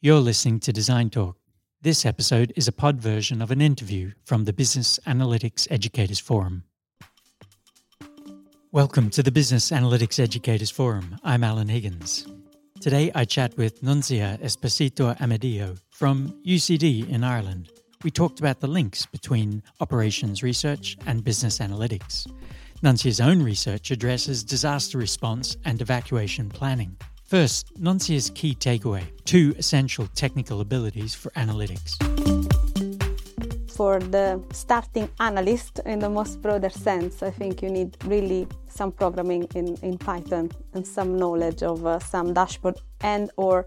You're listening to Design Talk. This episode is a pod version of an interview from the Business Analytics Educators Forum. Welcome to the Business Analytics Educators Forum. I'm Allen Higgins. Today I chat with Nunzia Esposito Amideo from UCD in Ireland. We talked about the links between operations research and business analytics. Nunzia's own research addresses disaster response and evacuation planning. First, Nunzia's key takeaway two essential technical abilities for analytics. For the starting analyst, in the most broader sense, I think you need really some programming in, in Python and some knowledge of uh, some dashboard and or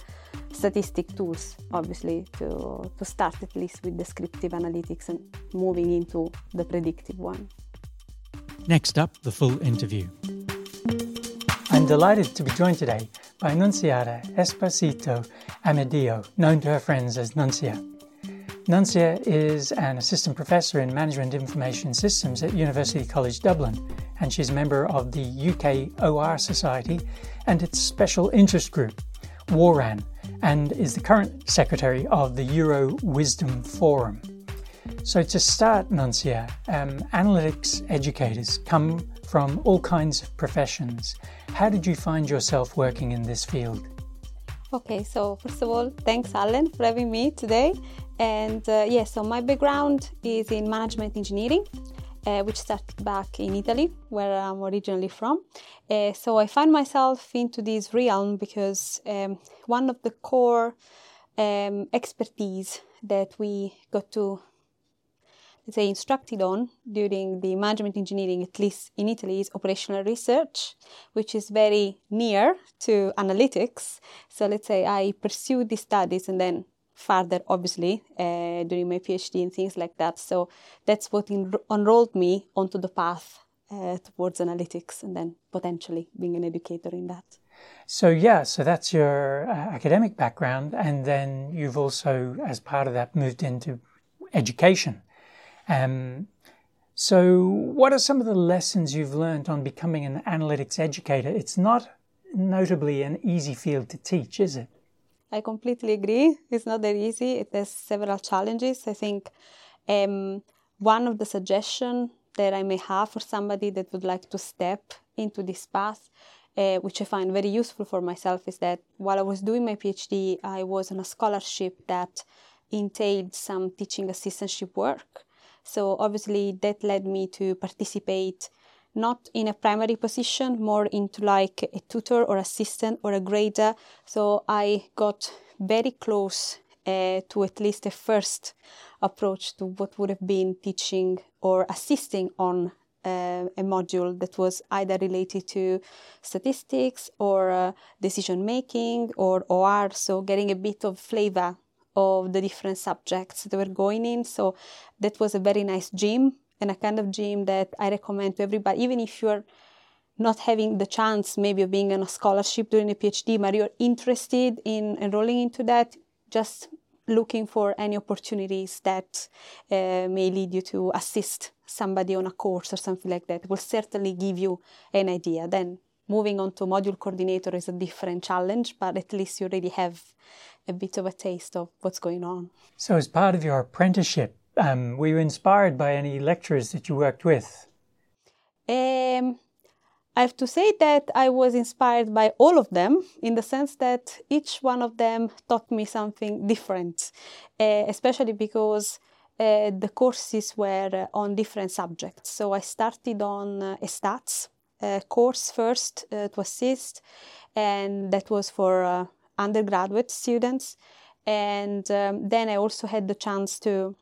statistic tools, obviously, to, to start at least with descriptive analytics and moving into the predictive one. Next up, the full interview. I'm delighted to be joined today by Annunziata Esposito Amideo, known to her friends as Nunzia. Nunzia is an assistant professor in management information systems at University College Dublin, and she's a member of the UK OR Society and its special interest group, WORAN, and is the current secretary of the Euro Wisdom Forum. So, to start, Nunzia, um, analytics educators come from all kinds of professions. How did you find yourself working in this field? Okay, so first of all, thanks, Allen, for having me today. And uh, yes, yeah, so my background is in management engineering. Uh, which started back in Italy, where I'm originally from. Uh, so I find myself into this realm because um, one of the core um, expertise that we got to say instructed on during the management engineering, at least in Italy, is operational research, which is very near to analytics. So let's say I pursued these studies and then further, obviously, uh, during my PhD and things like that. So that's what en- enrolled me onto the path uh, towards analytics and then potentially being an educator in that. So, yeah, so that's your uh, academic background. And then you've also, as part of that, moved into education. Um, so, what are some of the lessons you've learned on becoming an analytics educator? It's not notably an easy field to teach, is it? I completely agree. It's not that easy. It has several challenges. I think um, one of the suggestions that I may have for somebody that would like to step into this path, uh, which I find very useful for myself, is that while I was doing my PhD, I was on a scholarship that entailed some teaching assistantship work. So obviously that led me to participate not in a primary position, more into like a tutor or assistant or a grader. So I got very close uh, to at least a first approach to what would have been teaching or assisting on uh, a module that was either related to statistics or uh, decision making or OR. So getting a bit of flavor of the different subjects that were going in. So that was a very nice gym and a kind of gym that I recommend to everybody, even if you're not having the chance maybe of being on a scholarship during a PhD, but you're interested in enrolling into that, just looking for any opportunities that uh, may lead you to assist somebody on a course or something like that will certainly give you an idea. Then moving on to module coordinator is a different challenge, but at least you already have a bit of a taste of what's going on. So, as part of your apprenticeship, um, were you inspired by any lecturers that you worked with? Um, I have to say that I was inspired by all of them in the sense that each one of them taught me something different, uh, especially because uh, the courses were on different subjects. So I started on uh, a stats course first to assist, and that was for undergraduate students. And um, then I also had the chance to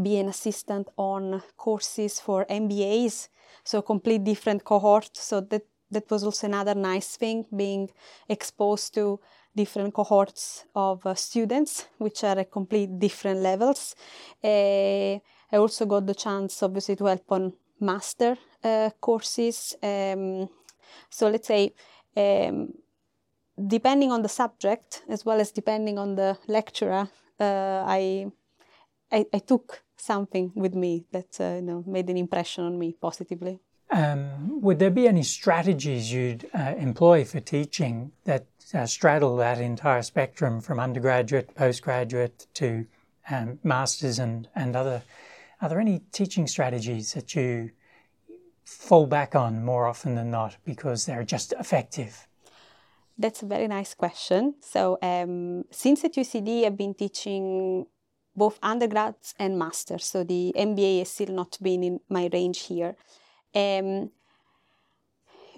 be an assistant on courses for MBAs, so complete different cohort. So that that was also another nice thing, being exposed to different cohorts of uh, students, which are at complete different levels. Uh, I also got the chance, obviously, to help on master uh, courses. Um, so let's say um, depending on the subject as well as depending on the lecturer, uh, I, I, I took something with me that uh, you know made an impression on me positively. Um, would there be any strategies you'd uh, employ for teaching that uh, straddle that entire spectrum from undergraduate, postgraduate to um, masters and, and other? Are there any teaching strategies that you fall back on more often than not because they're just effective? That's a very nice question. So, um, since at UCD, I've been teaching both undergrads and masters. So, the MBA has still not been in my range here. Um,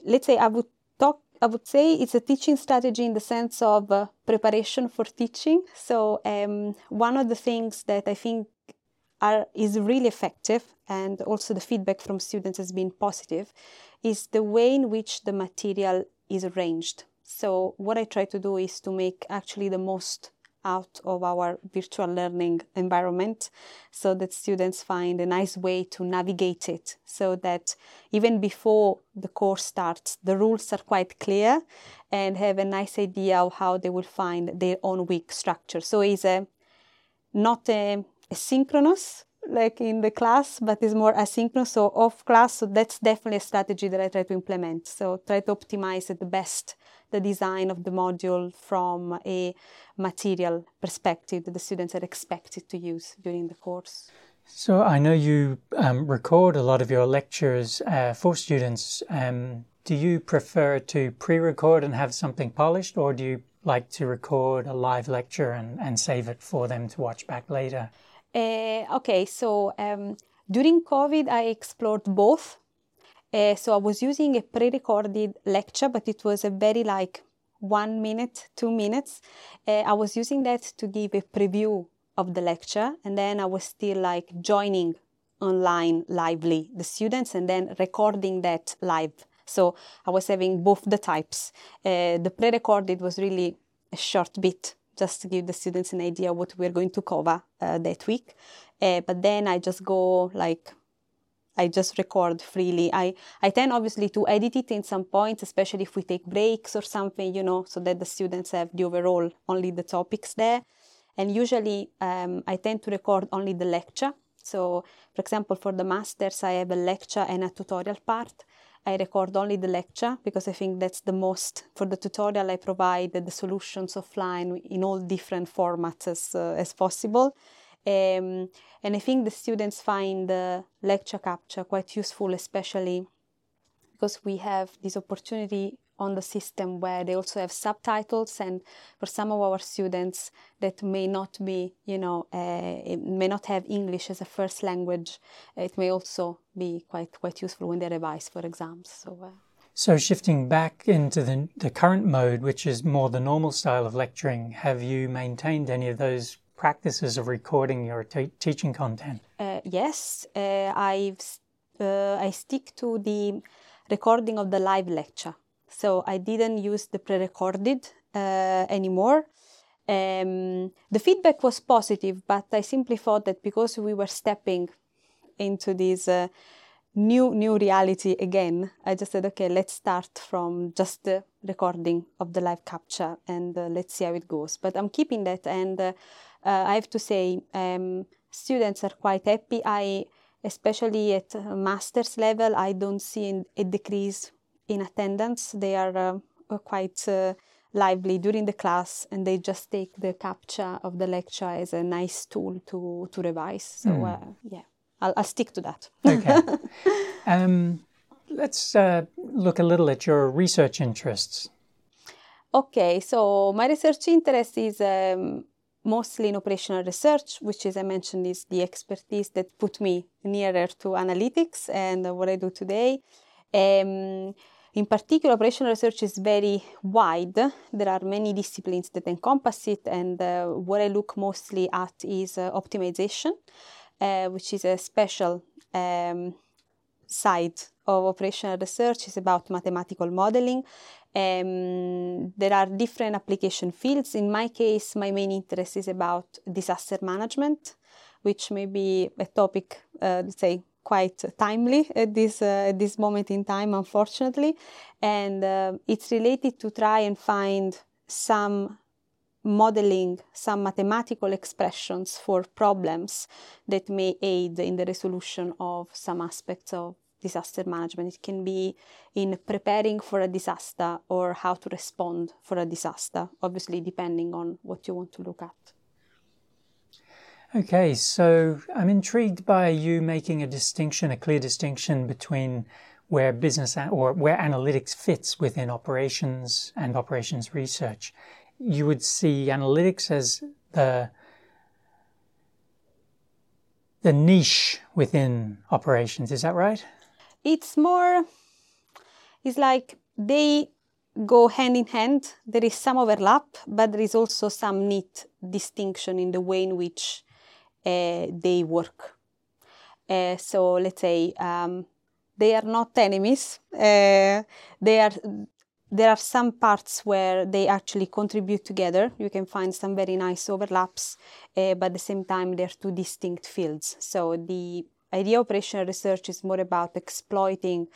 let's say I would talk. I would say it's a teaching strategy in the sense of uh, preparation for teaching. So, um, one of the things that I think are, is really effective, and also the feedback from students has been positive, is the way in which the material is arranged. So, what I try to do is to make actually the most out of our virtual learning environment so that students find a nice way to navigate it so that even before the course starts the rules are quite clear and have a nice idea of how they will find their own week structure so it's a not a, a synchronous like in the class, but it's more asynchronous, so off class. So that's definitely a strategy that I try to implement. So try to optimize it the best the design of the module from a material perspective that the students are expected to use during the course. So I know you um, record a lot of your lectures uh, for students. Um, do you prefer to pre-record and have something polished, or do you like to record a live lecture and, and save it for them to watch back later? Uh, okay, so um, during COVID, I explored both. Uh, so I was using a pre-recorded lecture, but it was a very like one minute, two minutes. Uh, I was using that to give a preview of the lecture, and then I was still like joining online lively the students and then recording that live. So I was having both the types. Uh, the pre-recorded was really a short bit just to give the students an idea what we're going to cover uh, that week. Uh, but then I just go like I just record freely. I, I tend obviously to edit it in some points, especially if we take breaks or something, you know, so that the students have the overall only the topics there. And usually um, I tend to record only the lecture. So, for example, for the masters, I have a lecture and a tutorial part. I record only the lecture because I think that's the most. For the tutorial, I provide the solutions offline in all different formats as, uh, as possible. Um, and I think the students find the lecture capture quite useful, especially because we have this opportunity on the system where they also have subtitles and for some of our students that may not be you know uh, may not have english as a first language it may also be quite quite useful when they revise for exams so uh, so shifting back into the, the current mode which is more the normal style of lecturing have you maintained any of those practices of recording your teaching content uh, yes uh, i've uh, i stick to the recording of the live lecture so I didn't use the pre-recorded uh, anymore. Um, the feedback was positive, but I simply thought that because we were stepping into this uh, new new reality again, I just said, okay, let's start from just the recording of the live capture and uh, let's see how it goes. But I'm keeping that, and uh, uh, I have to say, um, students are quite happy. I, especially at master's level, I don't see a decrease in attendance. They are uh, quite uh, lively during the class and they just take the capture of the lecture as a nice tool to, to revise. So, mm. uh, yeah, I'll, I'll, stick to that. okay. Um, let's uh, look a little at your research interests. Okay, so my research interest is um, mostly in operational research, which, as I mentioned, is the expertise that put me nearer to analytics and what I do today. Um, in particular, operational research is very wide. There are many disciplines that encompass it, and uh, what I look mostly at is uh, optimization, uh, which is a special um, side of operational research. is about mathematical modeling. Um, there are different application fields. In my case, my main interest is about disaster management, which may be a topic, uh, let's say, quite timely at this uh, at this moment in time, unfortunately, and uh, it's related to try and find some modeling, some mathematical expressions for problems that may aid in the resolution of some aspects of disaster management. It can be in preparing for a disaster or how to respond for a disaster, obviously, depending on what you want to look at. Okay, so I'm intrigued by you making a distinction, a clear distinction between where business or where analytics fits within operations and operations research. You would see analytics as the the niche within operations. Is that right? It's more, it's like they go hand in hand. There is some overlap, but there is also some neat distinction in the way in which uh, they work. Uh, so let's say um, they are not enemies. Uh, they are there are some parts where they actually contribute together. You can find some very nice overlaps, uh, but at the same time, they're two distinct fields. So the idea of operational research is more about exploiting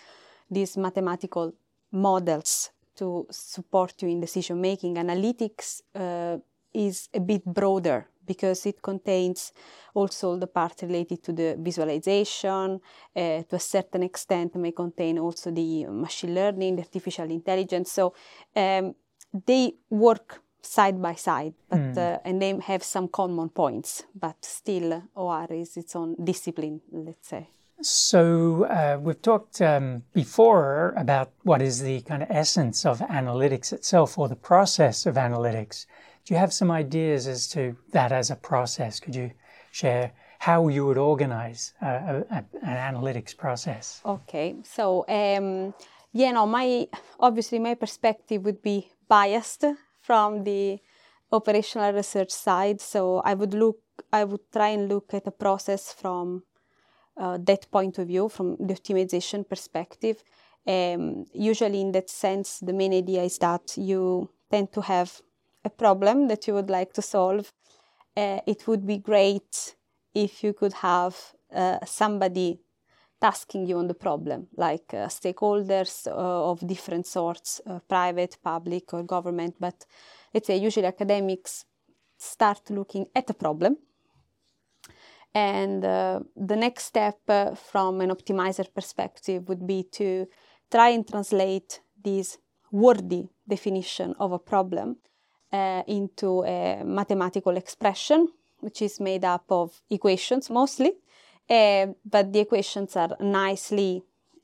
these mathematical models to support you in decision making. Analytics uh, is a bit broader because it contains also the part related to the visualization. Uh, to a certain extent, may contain also the machine learning, the artificial intelligence. So um, they work side by side, but mm. uh, and they have some common points. But still, OR is its own discipline, let's say. So uh, we've talked um, before about what is the kind of essence of analytics itself, or the process of analytics. You have some ideas as to that as a process? Could you share how you would organize a, a, an analytics process? Okay, so um, yeah, no, my obviously my perspective would be biased from the operational research side. So I would look, I would try and look at a process from uh, that point of view, from the optimization perspective. Um, usually, in that sense, the main idea is that you tend to have a problem that you would like to solve, uh, it would be great if you could have uh, somebody tasking you on the problem, like uh, stakeholders uh, of different sorts, uh, private, public, or government. But let's say usually academics start looking at a problem. And uh, the next step from an optimizer perspective would be to try and translate this wordy definition of a problem uh, into a mathematical expression, which is made up of equations mostly, uh, but the equations are nicely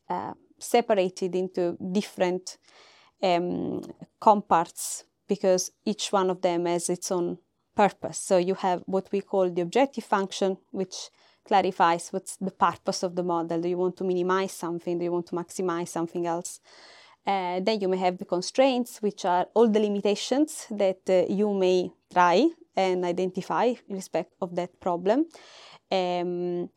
uh, separated into different um, comparts because each one of them has its own purpose. So you have what we call the objective function, which clarifies what's the purpose of the model. Do you want to minimize something? Do you want to maximize something else? Uh, then you may have the constraints, which are all the limitations that uh, you may try and identify in respect of that problem. Um,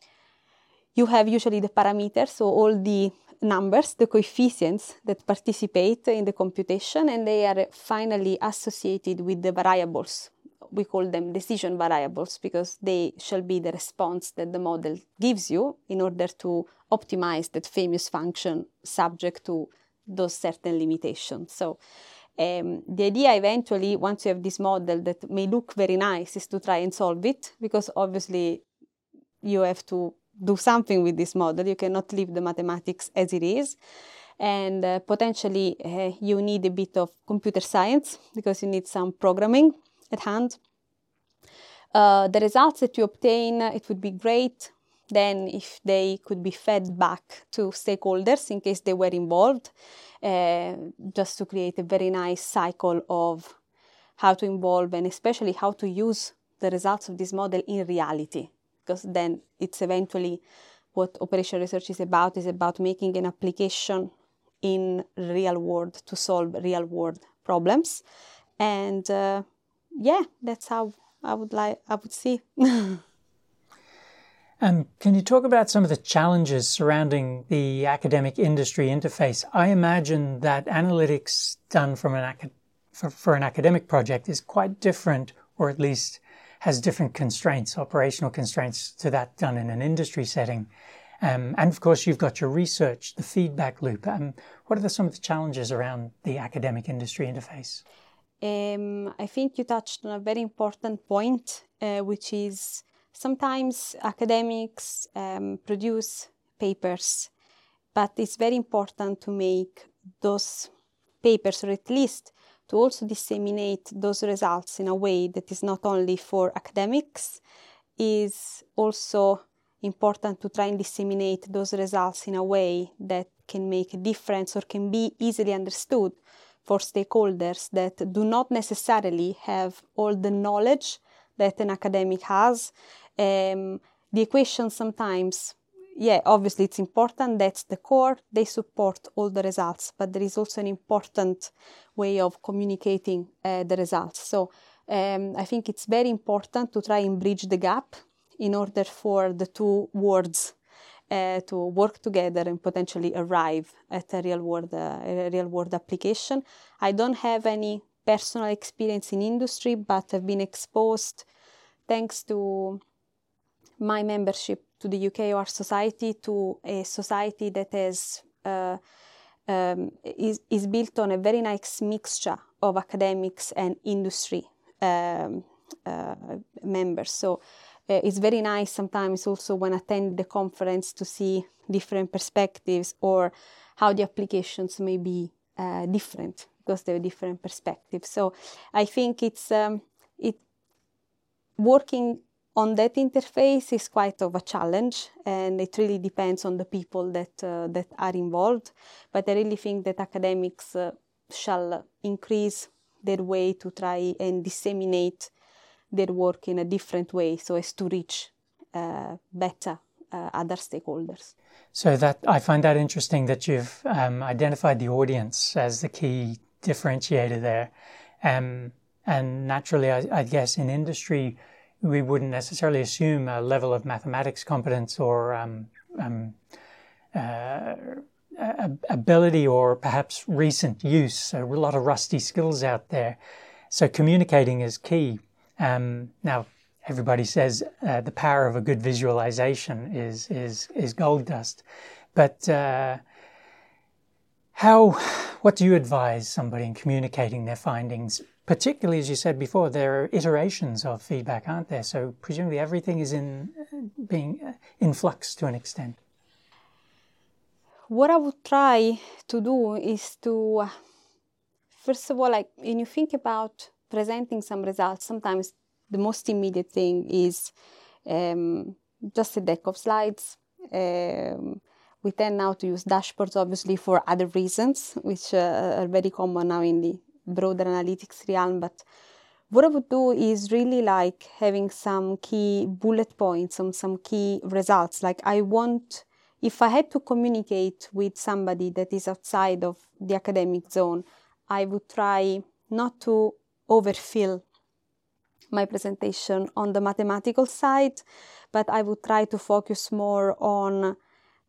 you have usually the parameters, so all the numbers, the coefficients that participate in the computation, and they are finally associated with the variables. We call them decision variables because they shall be the response that the model gives you in order to optimize that famous function subject to those certain limitations. So um, the idea eventually, once you have this model that may look very nice, is to try and solve it because obviously you have to do something with this model. You cannot leave the mathematics as it is. And uh, potentially uh, you need a bit of computer science because you need some programming at hand. Uh, the results that you obtain, it would be great then if they could be fed back to stakeholders in case they were involved, uh, just to create a very nice cycle of how to involve and especially how to use the results of this model in reality. Because then it's eventually what operational research is about is about making an application in real world to solve real world problems. And uh, yeah, that's how I would like I would see. Um, can you talk about some of the challenges surrounding the academic industry interface? I imagine that analytics done from an for, for an academic project is quite different, or at least has different constraints, operational constraints to that done in an industry setting. Um, and of course, you've got your research, the feedback loop. Um, what are the, some of the challenges around the academic industry interface? Um, I think you touched on a very important point, uh, which is sometimes academics um, produce papers, but it's very important to make those papers, or at least to also disseminate those results in a way that is not only for academics, is also important to try and disseminate those results in a way that can make a difference or can be easily understood for stakeholders that do not necessarily have all the knowledge that an academic has. Um, the equation sometimes yeah, obviously it's important. That's the core. They support all the results, but there is also an important way of communicating uh, the results. So um, I think it's very important to try and bridge the gap in order for the two words uh, to work together and potentially arrive at a real world uh, a real world application. I don't have any personal experience in industry, but I've been exposed thanks to my membership to the UKOR society to a society that has uh, um, is, is built on a very nice mixture of academics and industry um, uh, members. So uh, it's very nice sometimes also when attend the conference to see different perspectives or how the applications may be uh, different because they have different perspectives. So I think it's um, it working on that interface is quite of a challenge and it really depends on the people that uh, that are involved. But i really think that academics uh, shall increase their way to try and disseminate their work in a different way so as to reach uh, better uh, other stakeholders. So that i find that interesting that you've um, identified the audience as the key differentiator there. Um, and naturally I, I guess in industry we wouldn't necessarily assume a level of mathematics competence or um, um, uh, ability or perhaps recent use. A lot of rusty skills out there. So communicating is key. Um, now, everybody says uh, the power of a good visualization is is is gold dust, but uh, how? What do you advise somebody in communicating their findings particularly as you said before, there are iterations of feedback, aren't there? So presumably everything is in being uh, in flux to an extent. What I would try to do is to, first of all, like when you think about presenting some results, sometimes the most immediate thing is um, just a deck of slides. Um, we tend now to use dashboards, obviously, for other reasons, which uh, are very common now in the broader analytics realm, but what I would do is really like having some key bullet points on some key results. Like I want, if I had to communicate with somebody that is outside of the academic zone, I would try not to overfill my presentation on the mathematical side, but I would try to focus more on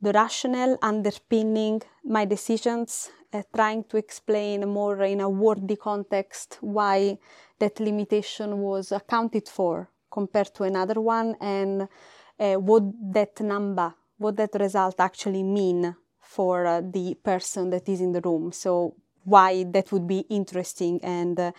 the rationale underpinning my decisions uh, trying to explain more in a wordy context why that limitation was accounted for compared to another one and uh, what that number, what that result actually mean for uh, the person that is in the room. So why that would be interesting and uh,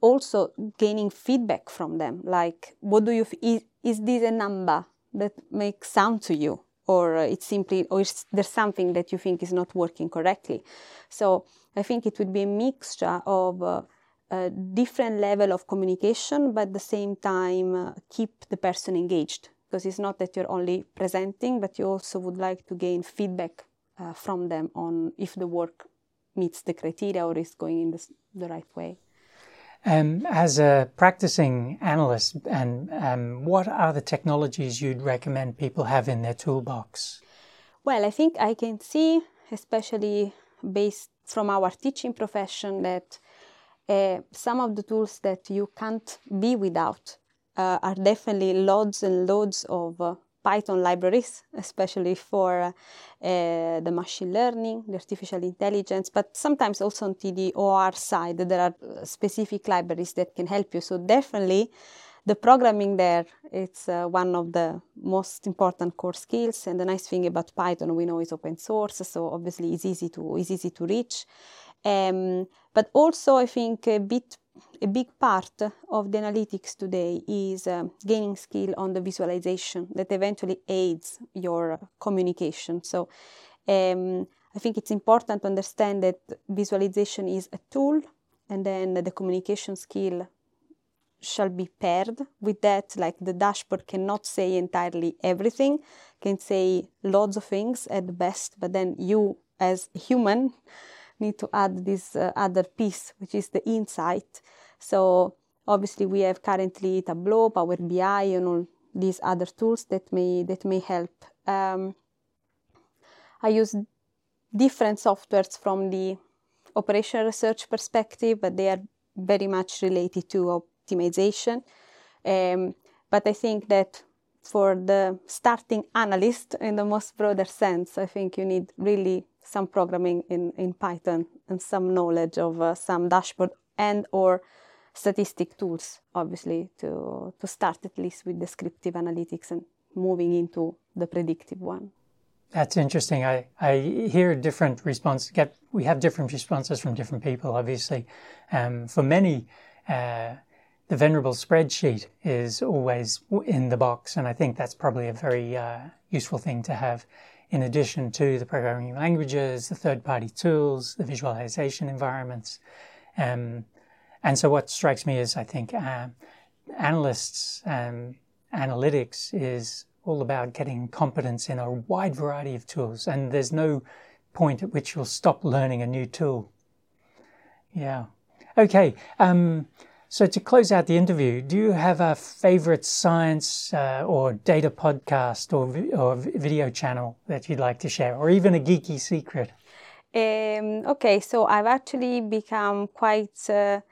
also gaining feedback from them. Like, what do you, f- is, is this a number that makes sound to you? Or it's simply or it's, there's something that you think is not working correctly. So i think it would be a mixture of uh, a different level of communication but at the same time uh, keep the person engaged. Because it's not that you're only presenting but you also would like to gain feedback uh, from them on if the work meets the criteria or is going in the, the right way um, as a practicing analyst, and um, what are the technologies you'd recommend people have in their toolbox? Well, I think I can see, especially based from our teaching profession, that uh, some of the tools that you can't be without uh, are definitely loads and loads of uh, Python libraries, especially for uh, the machine learning, the artificial intelligence, but sometimes also on the OR side, there are uh, specific libraries that can help you. So definitely the programming there, it's uh, one of the most important core skills. And the nice thing about Python, we know is open source, so obviously it's easy to, it's easy to reach. Um, but also I think a bit a big part of the analytics today is uh, gaining skill on the visualization that eventually aids your communication. So um, I think it's important to understand that visualization is a tool and then the communication skill shall be paired with that like the dashboard cannot say entirely everything can say lots of things at best but then you as a human need to add this uh, other piece which is the insight so obviously we have currently tableau power bi and all these other tools that may that may help um, i use different softwares from the operational research perspective but they are very much related to optimization. Um, but I think that for the starting analyst in the most broader sense, I think you need really some programming in, in Python and some knowledge of uh, some dashboard and or statistic tools, obviously, to, to start at least with descriptive analytics and moving into the predictive one. That's interesting. I, I hear different responses. We have different responses from different people. Obviously, um, for many, uh, the venerable spreadsheet is always in the box, and I think that's probably a very uh, useful thing to have in addition to the programming languages, the third party tools, the visualization environments. Um, and so, what strikes me is I think uh, analysts, um, analytics is all about getting competence in a wide variety of tools, and there's no point at which you'll stop learning a new tool. Yeah. Okay. Um, so, to close out the interview, do you have a favorite science uh, or data podcast or, or video channel that you'd like to share, or even a geeky secret? Um, okay, so I've actually become quite uh,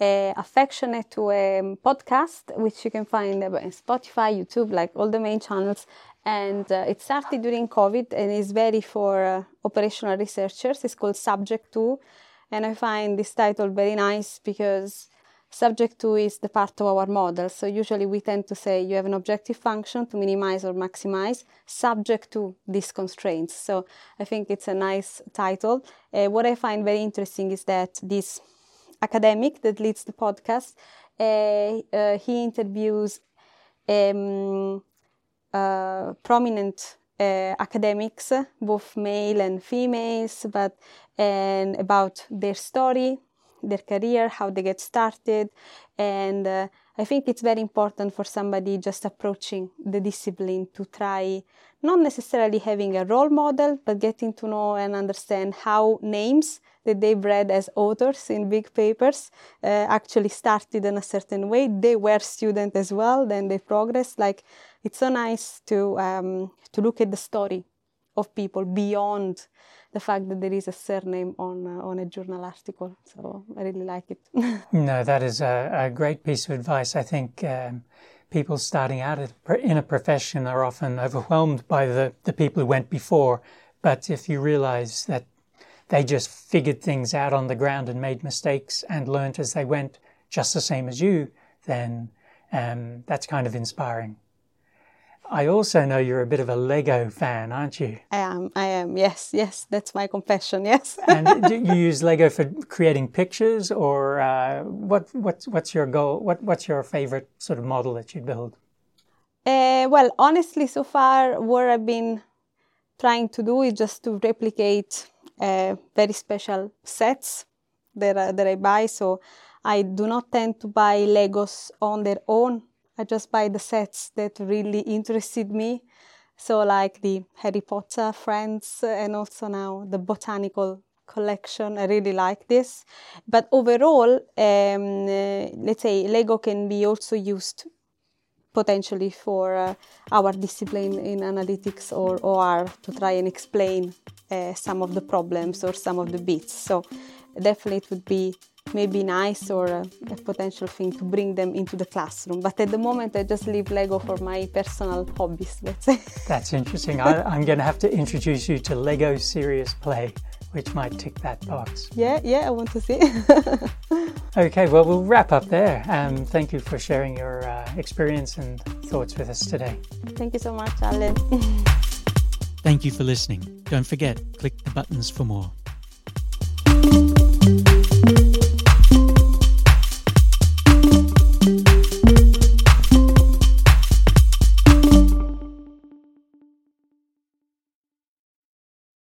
uh, affectionate to a podcast, which you can find on Spotify, YouTube, like all the main channels. And uh, it started during COVID and is very for uh, operational researchers. It's called Subject to. And I find this title very nice because Subject to is the part of our model. So usually we tend to say you have an objective function to minimize or maximize, subject to these constraints. So I think it's a nice title. Uh, what I find very interesting is that this academic that leads the podcast, uh, uh, he interviews um, uh, prominent uh, academics, both male and females, but and about their story, their career, how they get started. And uh, I think it's very important for somebody just approaching the discipline to try not necessarily having a role model, but getting to know and understand how names that they've read as authors in big papers uh, actually started in a certain way. They were students as well, then they progressed. Like it's so nice to um, to look at the story of people beyond the fact that there is a surname on uh, on a journal article. So I really like it. no, that is a, a, great piece of advice. I think. Um, people starting out in a profession are often overwhelmed by the, the people who went before. But if you realize that they just figured things out on the ground and made mistakes and learnt as they went, just the same as you, then um, that's kind of inspiring. I also know you're a bit of a Lego fan, aren't you? I am. I am. Yes. Yes. That's my confession. Yes. and do you use Lego for creating pictures, or uh, what? What's what's your goal? What What's your favorite sort of model that you build? Uh, well, honestly, so far, what I've been trying to do is just to replicate uh, very special sets that I, that I buy. So I do not tend to buy Legos on their own. I just buy the sets that really interested me. So, like the Harry Potter friends, and also now the botanical collection. I really like this. But overall, um, uh, let's say Lego can be also used potentially for uh, our discipline in analytics or OR to try and explain uh, some of the problems or some of the bits. So, definitely it would be maybe nice or a, a, potential thing to bring them into the classroom. But at the moment, I just leave Lego for my personal hobbies, let's say. That's interesting. I, am going to have to introduce you to Lego Serious Play, which might tick that box. Yeah, yeah, I want to see. okay, well, we'll wrap up there. Um, thank you for sharing your uh, experience and thoughts with us today. Thank you so much, Allen. Thank you for listening. Don't forget, click the buttons for more. Bye.